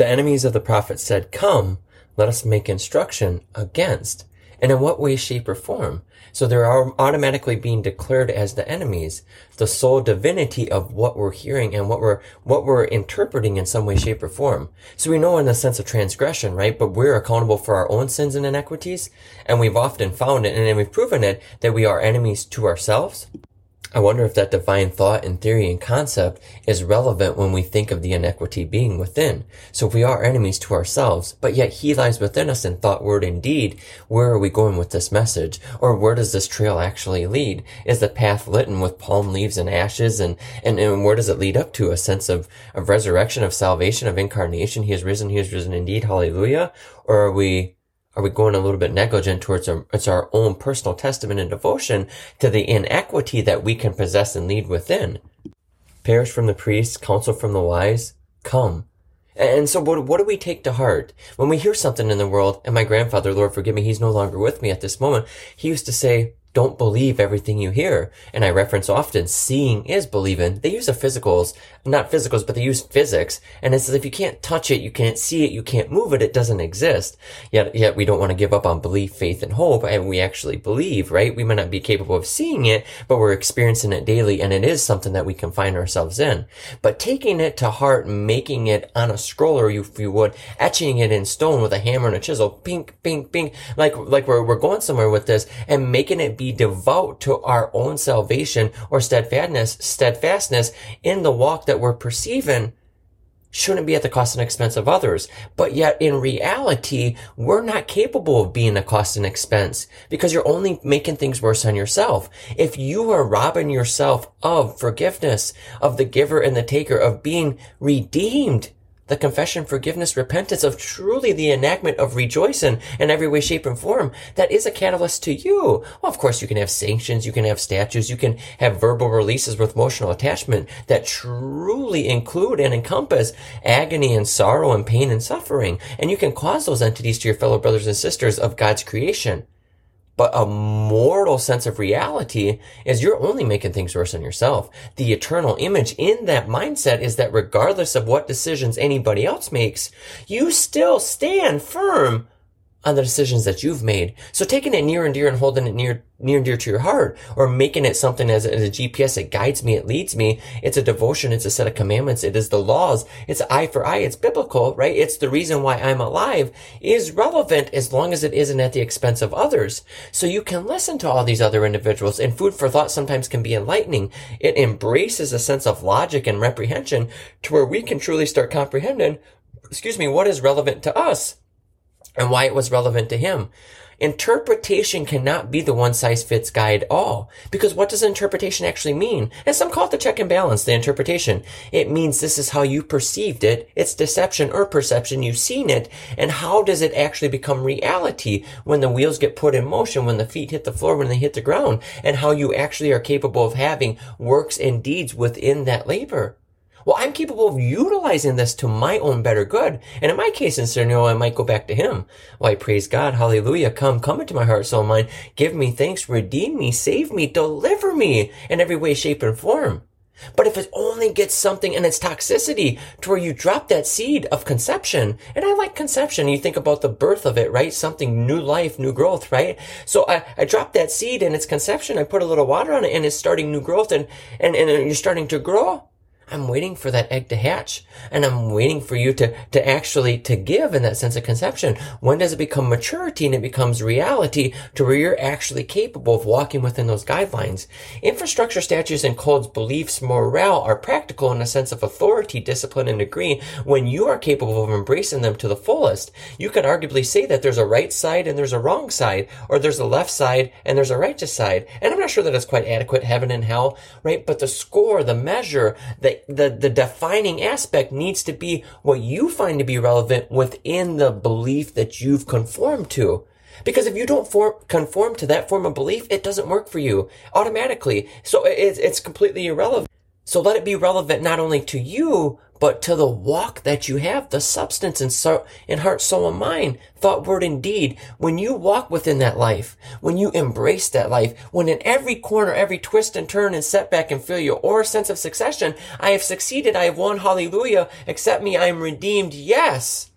The enemies of the prophet said, Come, let us make instruction against. And in what way, shape, or form? So they're automatically being declared as the enemies, the sole divinity of what we're hearing and what we're, what we're interpreting in some way, shape, or form. So we know in the sense of transgression, right? But we're accountable for our own sins and inequities. And we've often found it and we've proven it that we are enemies to ourselves I wonder if that divine thought and theory and concept is relevant when we think of the inequity being within. So if we are enemies to ourselves, but yet he lies within us in thought, word, and deed, where are we going with this message? Or where does this trail actually lead? Is the path lit with palm leaves and ashes? And, and, and where does it lead up to? A sense of, of resurrection, of salvation, of incarnation. He is risen. He is risen indeed. Hallelujah. Or are we are we going a little bit negligent towards our, it's our own personal testament and devotion to the inequity that we can possess and lead within? Perish from the priests, counsel from the wise, come. And so what, what do we take to heart? When we hear something in the world, and my grandfather, Lord forgive me, he's no longer with me at this moment, he used to say, don't believe everything you hear. And I reference often, seeing is believing. They use a physicals, not physicals, but they use physics. And it's as if you can't touch it, you can't see it, you can't move it, it doesn't exist. Yet, yet we don't want to give up on belief, faith, and hope. And we actually believe, right? We might not be capable of seeing it, but we're experiencing it daily. And it is something that we can find ourselves in. But taking it to heart, making it on a scroller, if you would, etching it in stone with a hammer and a chisel, pink, pink, pink, like, like we're, we're going somewhere with this and making it be devout to our own salvation or steadfastness, steadfastness in the walk that we're perceiving shouldn't be at the cost and expense of others. But yet in reality, we're not capable of being a cost and expense because you're only making things worse on yourself. If you are robbing yourself of forgiveness, of the giver and the taker, of being redeemed, the confession, forgiveness, repentance of truly the enactment of rejoicing in every way, shape, and form that is a catalyst to you. Well, of course, you can have sanctions, you can have statutes, you can have verbal releases with emotional attachment that truly include and encompass agony and sorrow and pain and suffering. And you can cause those entities to your fellow brothers and sisters of God's creation. But a mortal sense of reality is you're only making things worse on yourself. The eternal image in that mindset is that regardless of what decisions anybody else makes, you still stand firm on the decisions that you've made. So taking it near and dear and holding it near, near and dear to your heart or making it something as a, as a GPS, that guides me, it leads me. It's a devotion. It's a set of commandments. It is the laws. It's eye for eye. It's biblical, right? It's the reason why I'm alive is relevant as long as it isn't at the expense of others. So you can listen to all these other individuals and food for thought sometimes can be enlightening. It embraces a sense of logic and reprehension to where we can truly start comprehending, excuse me, what is relevant to us and why it was relevant to him. Interpretation cannot be the one size fits guide all. Because what does interpretation actually mean? And some call it the check and balance, the interpretation. It means this is how you perceived it. It's deception or perception. You've seen it. And how does it actually become reality when the wheels get put in motion, when the feet hit the floor, when they hit the ground, and how you actually are capable of having works and deeds within that labor. Well, I'm capable of utilizing this to my own better good. And in my case in scenario, I might go back to him. Why, praise God. Hallelujah. Come, come into my heart, soul, mind. Give me thanks. Redeem me. Save me. Deliver me in every way, shape, and form. But if it only gets something in its toxicity to where you drop that seed of conception, and I like conception, you think about the birth of it, right? Something new life, new growth, right? So I, I drop that seed in its conception, I put a little water on it and it's starting new growth and, and, and you're starting to grow. I'm waiting for that egg to hatch and I'm waiting for you to, to actually, to give in that sense of conception. When does it become maturity and it becomes reality to where you're actually capable of walking within those guidelines? Infrastructure statutes and codes, beliefs, morale are practical in a sense of authority, discipline, and degree when you are capable of embracing them to the fullest. You could arguably say that there's a right side and there's a wrong side, or there's a left side and there's a righteous side. And I'm not sure that it's quite adequate, heaven and hell, right? But the score, the measure, the the, the defining aspect needs to be what you find to be relevant within the belief that you've conformed to. Because if you don't form, conform to that form of belief, it doesn't work for you automatically. So it's, it's completely irrelevant. So let it be relevant not only to you, but to the walk that you have, the substance in, so, in heart, soul, and mind, thought, word, and deed. When you walk within that life, when you embrace that life, when in every corner, every twist and turn and setback and failure or sense of succession, I have succeeded, I have won, hallelujah, accept me, I am redeemed, yes.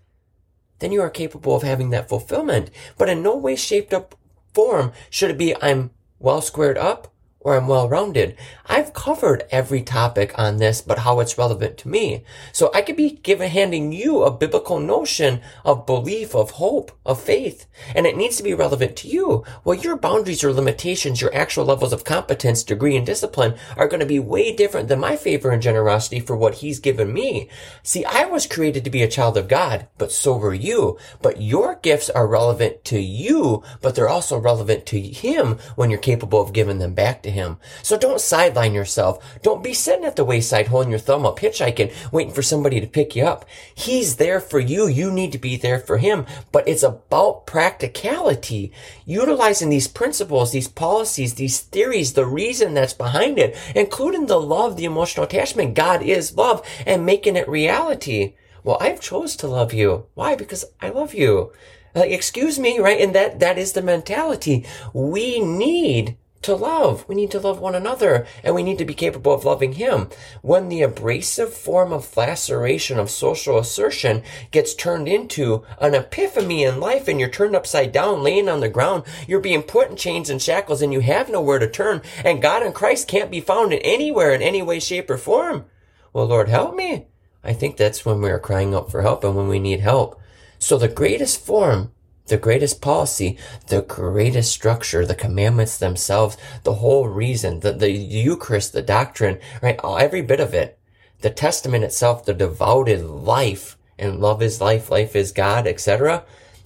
Then you are capable of having that fulfillment. But in no way, shaped up form should it be I'm well squared up or I'm well rounded. I've covered every topic on this, but how it's relevant to me. So I could be giving, handing you a biblical notion of belief, of hope, of faith, and it needs to be relevant to you. Well, your boundaries or limitations, your actual levels of competence, degree, and discipline are going to be way different than my favor and generosity for what he's given me. See, I was created to be a child of God, but so were you. But your gifts are relevant to you, but they're also relevant to him when you're capable of giving them back to him. So don't sideline yourself. Don't be sitting at the wayside holding your thumb up, hitchhiking, waiting for somebody to pick you up. He's there for you. You need to be there for him. But it's about practicality. Utilizing these principles, these policies, these theories, the reason that's behind it, including the love, the emotional attachment. God is love and making it reality. Well, I've chose to love you. Why? Because I love you. Like, excuse me, right? And that, that is the mentality. We need to love. We need to love one another and we need to be capable of loving him. When the abrasive form of laceration of social assertion gets turned into an epiphany in life and you're turned upside down, laying on the ground, you're being put in chains and shackles and you have nowhere to turn and God and Christ can't be found in anywhere in any way, shape or form. Well, Lord, help me. I think that's when we are crying out for help and when we need help. So the greatest form the greatest policy, the greatest structure, the commandments themselves, the whole reason, the, the Eucharist, the doctrine, right? Every bit of it. The testament itself, the devoted life, and love is life, life is God, etc.,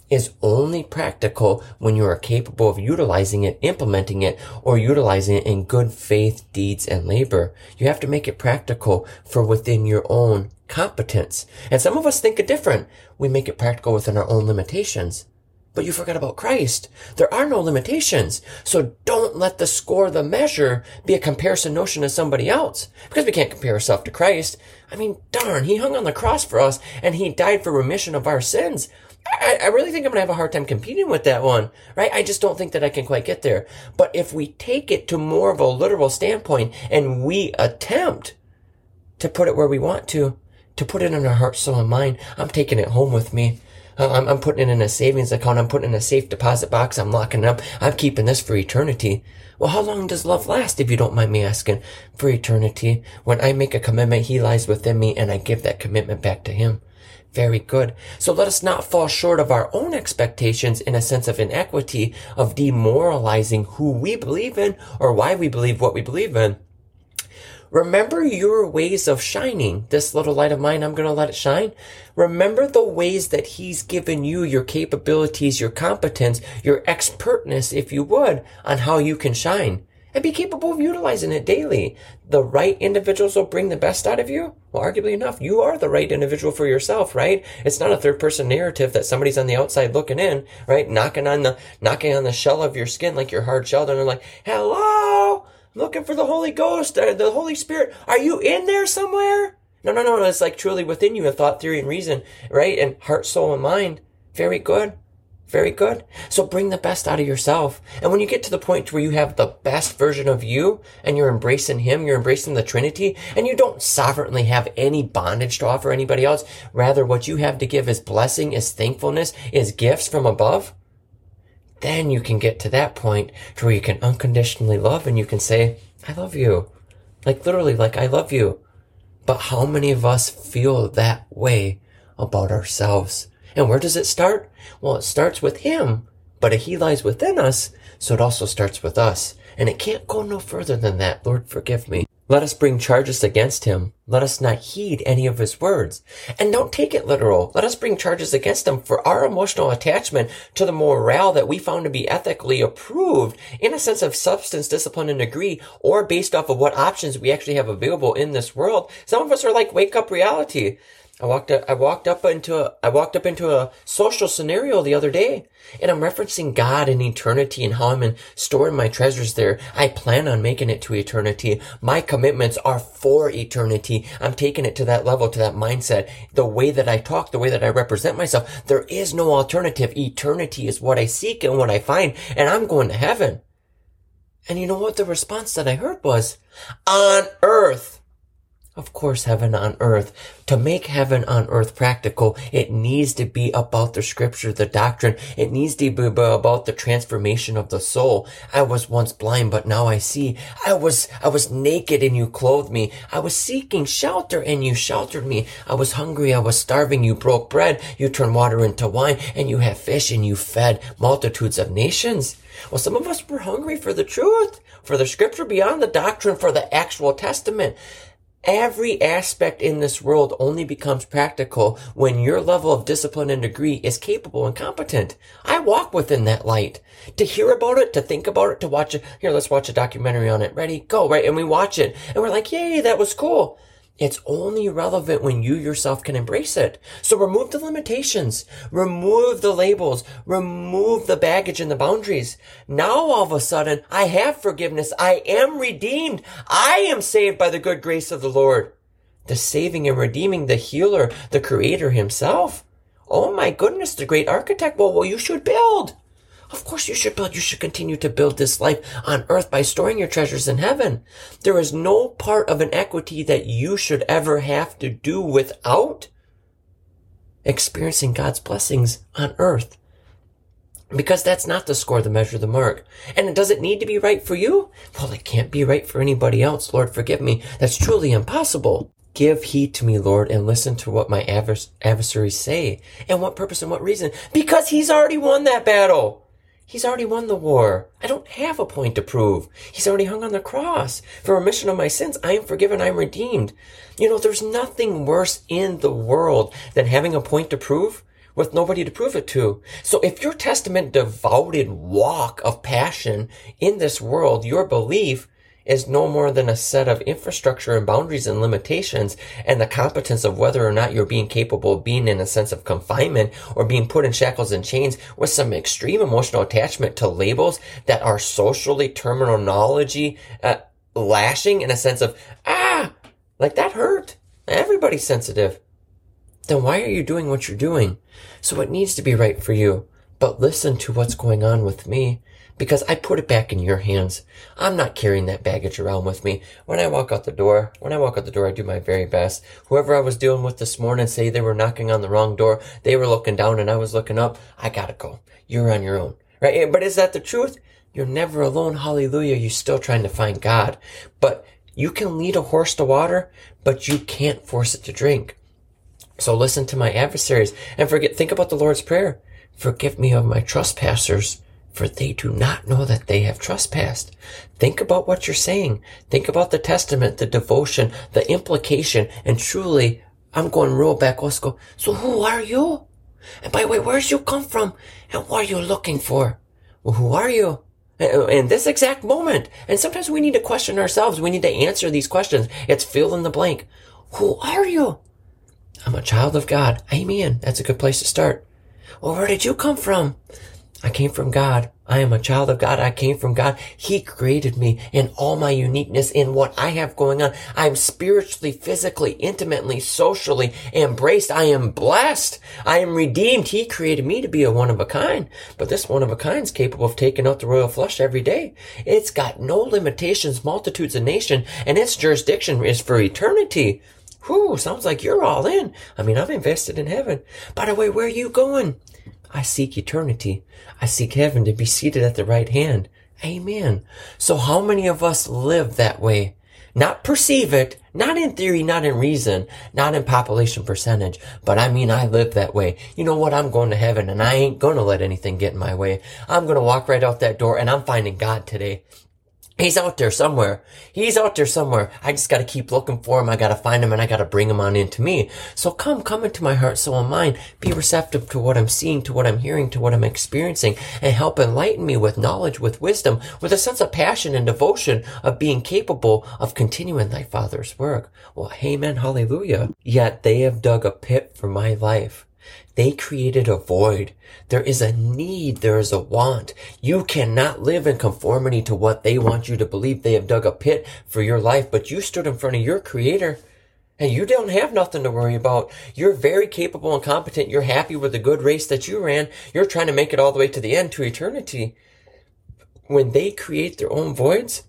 is only practical when you are capable of utilizing it, implementing it, or utilizing it in good faith, deeds, and labor. You have to make it practical for within your own competence. And some of us think it different. We make it practical within our own limitations but you forgot about Christ. There are no limitations. So don't let the score, the measure, be a comparison notion to somebody else. Because we can't compare ourselves to Christ. I mean, darn, he hung on the cross for us and he died for remission of our sins. I, I really think I'm going to have a hard time competing with that one, right? I just don't think that I can quite get there. But if we take it to more of a literal standpoint and we attempt to put it where we want to, to put it in our heart, soul, and mind, I'm taking it home with me. Uh, I'm, I'm putting it in a savings account. I'm putting in a safe deposit box. I'm locking it up. I'm keeping this for eternity. Well, how long does love last, if you don't mind me asking? For eternity. When I make a commitment, he lies within me and I give that commitment back to him. Very good. So let us not fall short of our own expectations in a sense of inequity, of demoralizing who we believe in or why we believe what we believe in. Remember your ways of shining. This little light of mine, I'm going to let it shine. Remember the ways that he's given you your capabilities, your competence, your expertness, if you would, on how you can shine and be capable of utilizing it daily. The right individuals will bring the best out of you. Well, arguably enough, you are the right individual for yourself, right? It's not a third person narrative that somebody's on the outside looking in, right? Knocking on the, knocking on the shell of your skin like your hard shell and they're like, hello, looking for the Holy Ghost, the Holy Spirit. Are you in there somewhere? No, no, no, no. It's like truly within you, a thought, theory, and reason, right? And heart, soul, and mind. Very good. Very good. So bring the best out of yourself. And when you get to the point where you have the best version of you and you're embracing Him, you're embracing the Trinity, and you don't sovereignly have any bondage to offer anybody else. Rather, what you have to give is blessing, is thankfulness, is gifts from above then you can get to that point to where you can unconditionally love and you can say, I love you. Like literally, like I love you. But how many of us feel that way about ourselves? And where does it start? Well, it starts with him, but he lies within us. So it also starts with us. And it can't go no further than that. Lord, forgive me. Let us bring charges against him. Let us not heed any of his words. And don't take it literal. Let us bring charges against him for our emotional attachment to the morale that we found to be ethically approved in a sense of substance, discipline, and degree, or based off of what options we actually have available in this world. Some of us are like wake up reality. I walked up, I walked up into a, I walked up into a social scenario the other day and I'm referencing God and eternity and how I'm in storing my treasures there. I plan on making it to eternity. My commitments are for eternity. I'm taking it to that level, to that mindset. The way that I talk, the way that I represent myself, there is no alternative. Eternity is what I seek and what I find and I'm going to heaven. And you know what the response that I heard was? On earth of course, heaven on earth. To make heaven on earth practical, it needs to be about the scripture, the doctrine. It needs to be about the transformation of the soul. I was once blind, but now I see. I was, I was naked and you clothed me. I was seeking shelter and you sheltered me. I was hungry. I was starving. You broke bread. You turned water into wine and you have fish and you fed multitudes of nations. Well, some of us were hungry for the truth, for the scripture beyond the doctrine, for the actual testament. Every aspect in this world only becomes practical when your level of discipline and degree is capable and competent. I walk within that light. To hear about it, to think about it, to watch it. Here, let's watch a documentary on it. Ready? Go, right? And we watch it. And we're like, yay, that was cool. It's only relevant when you yourself can embrace it. So remove the limitations, remove the labels, remove the baggage and the boundaries. Now all of a sudden, I have forgiveness. I am redeemed. I am saved by the good grace of the Lord. The saving and redeeming, the healer, the creator himself. Oh my goodness, the great architect. Well, well, you should build. Of course you should build. You should continue to build this life on earth by storing your treasures in heaven. There is no part of an equity that you should ever have to do without experiencing God's blessings on earth. Because that's not the score, the measure, the mark. And does it need to be right for you? Well, it can't be right for anybody else. Lord, forgive me. That's truly impossible. Give heed to me, Lord, and listen to what my advers- adversaries say. And what purpose and what reason? Because he's already won that battle. He's already won the war. I don't have a point to prove. He's already hung on the cross. For remission of my sins, I am forgiven, I am redeemed. You know, there's nothing worse in the world than having a point to prove with nobody to prove it to. So if your testament devoted walk of passion in this world, your belief is no more than a set of infrastructure and boundaries and limitations and the competence of whether or not you're being capable of being in a sense of confinement or being put in shackles and chains with some extreme emotional attachment to labels that are socially terminology uh, lashing in a sense of, ah, like that hurt. Everybody's sensitive. Then why are you doing what you're doing? So it needs to be right for you. But listen to what's going on with me because I put it back in your hands. I'm not carrying that baggage around with me. When I walk out the door, when I walk out the door, I do my very best. Whoever I was dealing with this morning, say they were knocking on the wrong door, they were looking down and I was looking up. I gotta go. You're on your own. Right? But is that the truth? You're never alone. Hallelujah. You're still trying to find God. But you can lead a horse to water, but you can't force it to drink. So listen to my adversaries and forget, think about the Lord's Prayer. Forgive me of my trespassers for they do not know that they have trespassed. Think about what you're saying. Think about the testament, the devotion, the implication, and truly, I'm going real back. Let's. So who are you? And by the way, where's you come from? And what are you looking for? Well, who are you? Uh, in this exact moment. And sometimes we need to question ourselves. We need to answer these questions. It's fill in the blank. Who are you? I'm a child of God. Amen. That's a good place to start. Well, where did you come from? I came from God. I am a child of God. I came from God. He created me in all my uniqueness in what I have going on. I'm spiritually, physically, intimately, socially embraced. I am blessed. I am redeemed. He created me to be a one of a kind, but this one of a kind is capable of taking out the royal flush every day. It's got no limitations, multitudes of nation, and its jurisdiction is for eternity. Whew, sounds like you're all in. I mean, I'm invested in heaven. By the way, where are you going? I seek eternity. I seek heaven to be seated at the right hand. Amen. So how many of us live that way? Not perceive it, not in theory, not in reason, not in population percentage, but I mean I live that way. You know what? I'm going to heaven and I ain't gonna let anything get in my way. I'm gonna walk right out that door and I'm finding God today. He's out there somewhere. He's out there somewhere. I just gotta keep looking for him. I gotta find him and I gotta bring him on into me. So come, come into my heart, soul, and mind. Be receptive to what I'm seeing, to what I'm hearing, to what I'm experiencing, and help enlighten me with knowledge, with wisdom, with a sense of passion and devotion of being capable of continuing thy Father's work. Well, amen, hallelujah. Yet they have dug a pit for my life. They created a void. There is a need. There is a want. You cannot live in conformity to what they want you to believe. They have dug a pit for your life, but you stood in front of your creator and you don't have nothing to worry about. You're very capable and competent. You're happy with the good race that you ran. You're trying to make it all the way to the end, to eternity. When they create their own voids,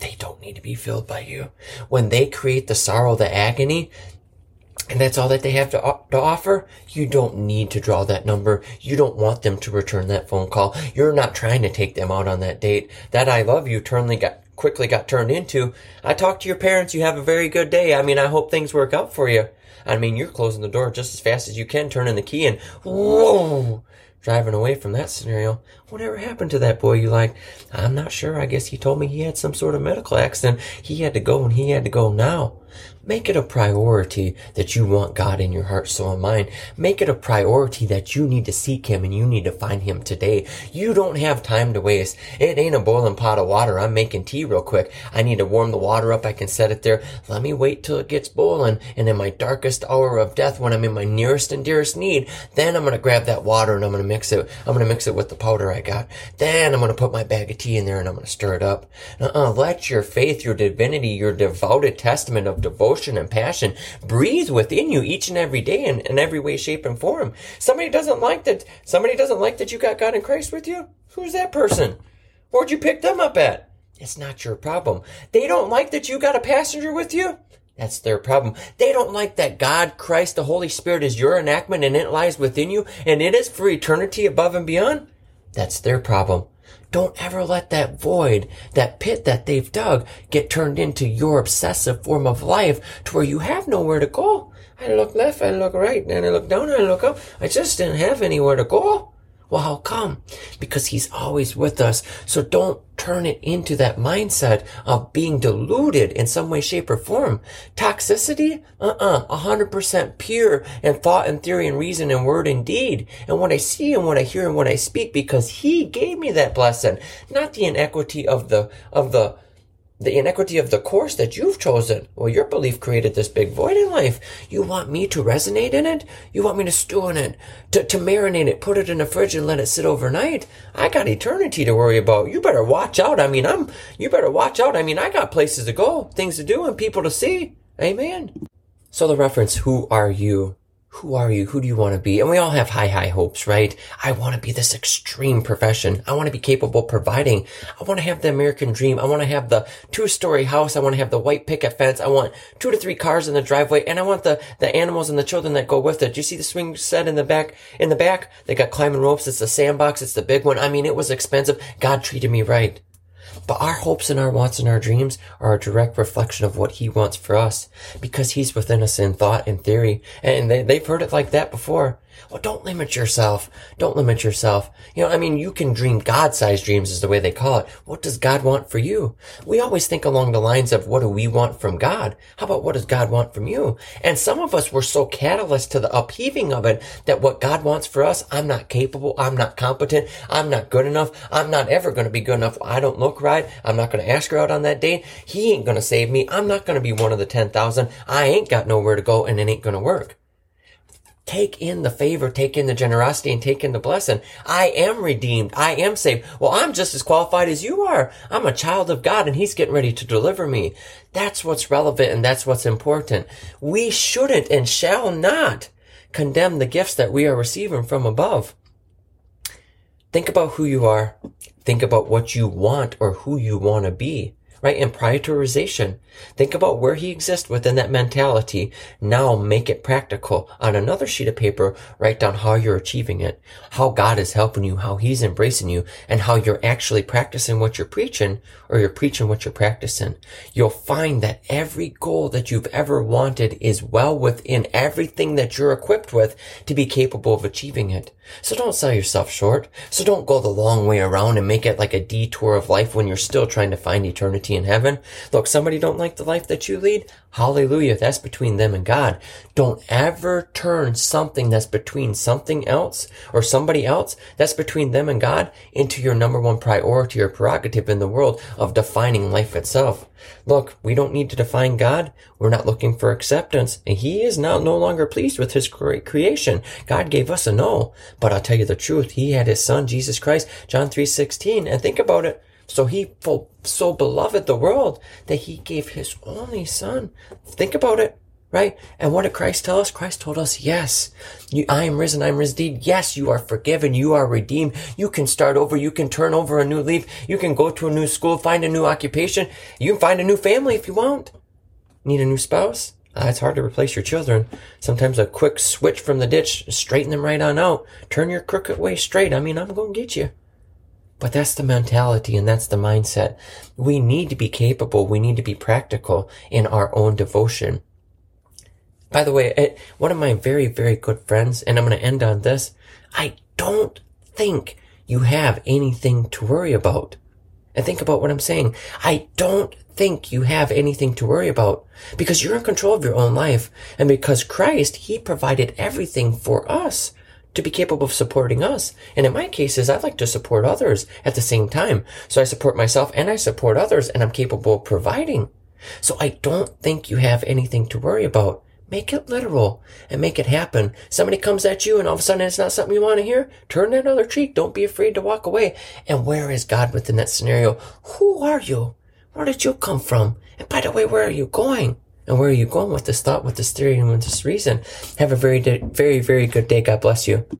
they don't need to be filled by you. When they create the sorrow, the agony, and that's all that they have to, to offer, you don't need to draw that number. You don't want them to return that phone call. You're not trying to take them out on that date. That I love you turnly got, quickly got turned into, I talked to your parents, you have a very good day. I mean, I hope things work out for you. I mean, you're closing the door just as fast as you can, turning the key and whoa, driving away from that scenario. Whatever happened to that boy you like? I'm not sure. I guess he told me he had some sort of medical accident. He had to go and he had to go now. Make it a priority that you want God in your heart, soul, and mind. Make it a priority that you need to seek Him and you need to find Him today. You don't have time to waste. It ain't a boiling pot of water. I'm making tea real quick. I need to warm the water up. I can set it there. Let me wait till it gets boiling. And in my darkest hour of death, when I'm in my nearest and dearest need, then I'm going to grab that water and I'm going to mix it. I'm going to mix it with the powder I got. Then I'm going to put my bag of tea in there and I'm going to stir it up. Uh-uh. Let your faith, your divinity, your devoted testament of devotion and passion breathe within you each and every day in, in every way, shape, and form. Somebody doesn't like that. Somebody doesn't like that you got God in Christ with you. Who's that person? Where'd you pick them up at? It's not your problem. They don't like that you got a passenger with you. That's their problem. They don't like that God, Christ, the Holy Spirit is your enactment and it lies within you and it is for eternity above and beyond. That's their problem. Don't ever let that void, that pit that they've dug, get turned into your obsessive form of life to where you have nowhere to go. I look left, I look right, and I look down, I look up. I just didn't have anywhere to go. Well, how come? Because he's always with us. So don't turn it into that mindset of being deluded in some way, shape, or form. Toxicity? Uh-uh. 100% pure in thought and theory and reason and word and deed. And what I see and what I hear and what I speak because he gave me that blessing. Not the inequity of the, of the, the inequity of the course that you've chosen. Well, your belief created this big void in life. You want me to resonate in it? You want me to stew in it, to, to marinate it, put it in the fridge and let it sit overnight? I got eternity to worry about. You better watch out. I mean, I'm, you better watch out. I mean, I got places to go, things to do, and people to see. Amen. So the reference, who are you? Who are you? Who do you want to be? And we all have high, high hopes, right? I want to be this extreme profession. I want to be capable of providing. I want to have the American dream. I want to have the two story house. I want to have the white picket fence. I want two to three cars in the driveway and I want the, the animals and the children that go with it. Do you see the swing set in the back, in the back? They got climbing ropes. It's the sandbox. It's the big one. I mean, it was expensive. God treated me right. But our hopes and our wants and our dreams are a direct reflection of what he wants for us because he's within us in thought and theory. And they, they've heard it like that before. Well, don't limit yourself. Don't limit yourself. You know, I mean, you can dream God-sized dreams is the way they call it. What does God want for you? We always think along the lines of what do we want from God? How about what does God want from you? And some of us were so catalyst to the upheaving of it that what God wants for us, I'm not capable. I'm not competent. I'm not good enough. I'm not ever going to be good enough. I don't look right. I'm not going to ask her out on that date. He ain't going to save me. I'm not going to be one of the 10,000. I ain't got nowhere to go and it ain't going to work take in the favor, take in the generosity, and take in the blessing. I am redeemed. I am saved. Well, I'm just as qualified as you are. I'm a child of God and he's getting ready to deliver me. That's what's relevant and that's what's important. We shouldn't and shall not condemn the gifts that we are receiving from above. Think about who you are. Think about what you want or who you want to be. right? And prioritization. Think about where he exists within that mentality. Now make it practical. On another sheet of paper, write down how you're achieving it, how God is helping you, how he's embracing you, and how you're actually practicing what you're preaching or you're preaching what you're practicing. You'll find that every goal that you've ever wanted is well within everything that you're equipped with to be capable of achieving it. So don't sell yourself short. So don't go the long way around and make it like a detour of life when you're still trying to find eternity in heaven. Look, somebody don't like the life that you lead. Hallelujah. That's between them and God. Don't ever turn something that's between something else or somebody else that's between them and God into your number one priority or prerogative in the world of defining life itself. Look, we don't need to define God. We're not looking for acceptance. And he is now no longer pleased with his creation. God gave us a no. But I'll tell you the truth. He had his son, Jesus Christ, John 3.16. And think about it. So he so beloved the world that he gave his only son. Think about it, right? And what did Christ tell us? Christ told us, yes, you, I am risen, I am risen Yes, you are forgiven, you are redeemed. You can start over, you can turn over a new leaf, you can go to a new school, find a new occupation, you can find a new family if you want. Need a new spouse? Uh, it's hard to replace your children. Sometimes a quick switch from the ditch, straighten them right on out. Turn your crooked way straight. I mean, I'm going to get you. But that's the mentality and that's the mindset. We need to be capable. We need to be practical in our own devotion. By the way, it, one of my very, very good friends, and I'm going to end on this. I don't think you have anything to worry about. And think about what I'm saying. I don't think you have anything to worry about because you're in control of your own life. And because Christ, He provided everything for us to be capable of supporting us. And in my cases, I'd like to support others at the same time. So I support myself and I support others and I'm capable of providing. So I don't think you have anything to worry about. Make it literal and make it happen. Somebody comes at you and all of a sudden it's not something you want to hear. Turn that other cheek. Don't be afraid to walk away. And where is God within that scenario? Who are you? Where did you come from? And by the way, where are you going? And where are you going with this thought, with this theory, and with this reason? Have a very, very, very good day. God bless you.